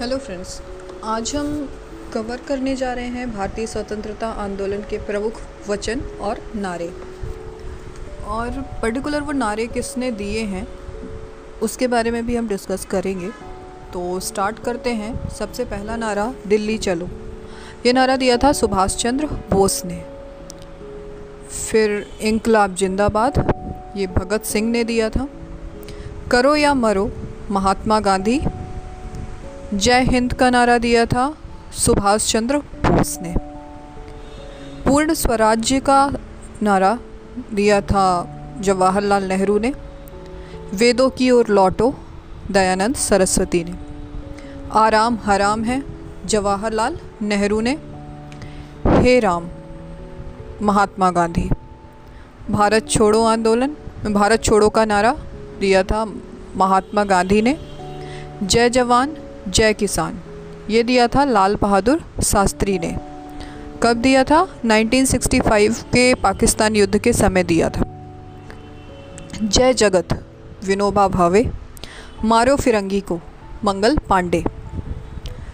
Hello friends आज हम cover करने जा रहे हैं भारतीय स्वतंत्रता आंदोलन के प्रमुख वचन और नारे। और पर्टिकुलर वो नारे किसने दिए हैं, उसके बारे में भी हम डिस्कस करेंगे। तो स्टार्ट करते हैं। सबसे पहला नारा, दिल्ली चलो। ये नारा दिया था सुभाष चंद्र बोस ने। फिर इनकलाब जिंदाबाद, ये भगत सिंह ने दिया था। करो या मरो, महात्मा गांधी जय हिंद का नारा दिया था सुभाष चंद्र बोस ने। पूर्ण स्वराज्य का नारा दिया था जवाहरलाल नेहरू ने, वेदों की ओर लौटो, दयानंद सरस्वती ने। आराम हराम है जवाहरलाल नेहरू ने। हे राम, महात्मा गांधी, भारत छोड़ो आंदोलन, भारत छोड़ो का नारा दिया था महात्मा गांधी ने। जय जवान जय किसान। ये दिया था लाल बहादुर शास्त्री ने। कब दिया था? 1965 के पाकिस्तान युद्ध के समय दिया था। जय जगत, विनोबा भावे, मारो फिरंगी को, मंगल पांडे।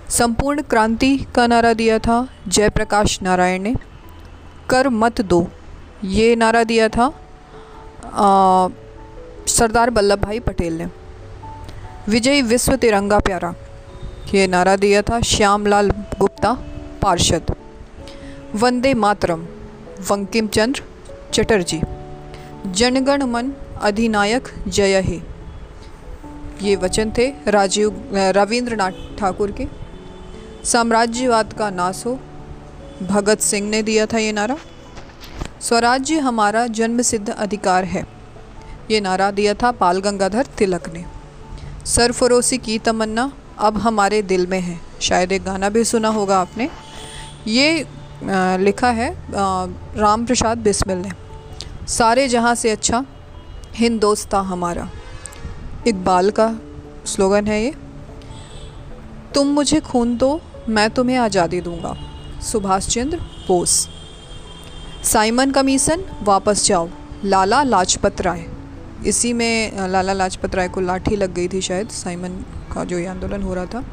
संपूर्ण क्रांति का नारा दिया था जयप्रकाश नारायण ने। कर मत दो, ये नारा दिया था सरदार वल्लभ भाई पटेल ने। विजय विश्व तिरंगा प्यारा। ये नारा दिया था श्यामलाल गुप्ता पार्षद। वंदे मातरम, वंकिम चंद्र चटर्जी। जनगण मन अधिनायक जय हे। ये वचन थे राजीव, रविंद्रनाथ ठाकुर के। साम्राज्यवाद का नाश हो, भगत सिंह ने दिया था ये नारा। स्वराज्य हमारा जन्म सिद्ध अधिकार है। ये नारा दिया था पाल गंगाधर तिलक ने। सरफरोशी की तमन्ना अब हमारे दिल में है। शायद एक गाना भी सुना होगा आपने। ये लिखा है राम प्रसाद बिस्मिल ने। सारे जहाँ से अच्छा हिंदोस्ता हमारा। इकबाल का स्लोगन है ये। तुम मुझे खून दो, मैं तुम्हें आज़ादी दूँगा। सुभाष चंद्र बोस। साइमन कमीशन वापस जाओ। लाला लाजपत राय। इसी में लाला लाजपत राय को लाठी लग गई थी शायद, साइमन। का जो ये आंदोलन हो रहा था।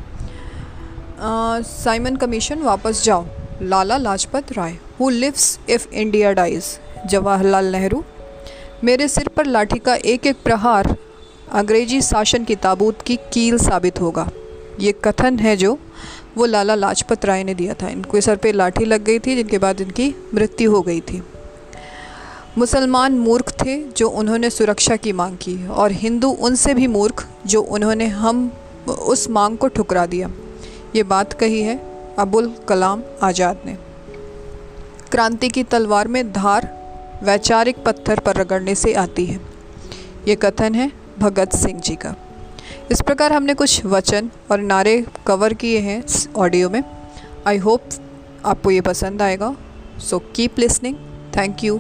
साइमन कमीशन वापस जाओ। Lala Lajpat Rai who lives if India dies Jawaharlal Nehru. मेरे सिर पर लाठी का एक एक प्रहार अंग्रेज़ी शासन की ताबूत की कील साबित होगा। ये कथन है जो वो लाला लाजपत राय ने दिया था। इनको सर पे लाठी लग गई थी, जिनके बाद इनकी मृत्यु हो गई थी। मुसलमान मूर्ख थे जो उन्होंने सुरक्षा की मांग की, और हिंदू उनसे भी मूर्ख जो उन्होंने हम उस मांग को ठुकरा दिया। ये बात कही है अबुल कलाम आज़ाद ने। क्रांति की तलवार में धार वैचारिक पत्थर पर रगड़ने से आती है। ये कथन है भगत सिंह जी का। इस प्रकार हमने कुछ वचन और नारे कवर किए हैं ऑडियो में। आई होप आपको ये पसंद आएगा। So keep listening thank you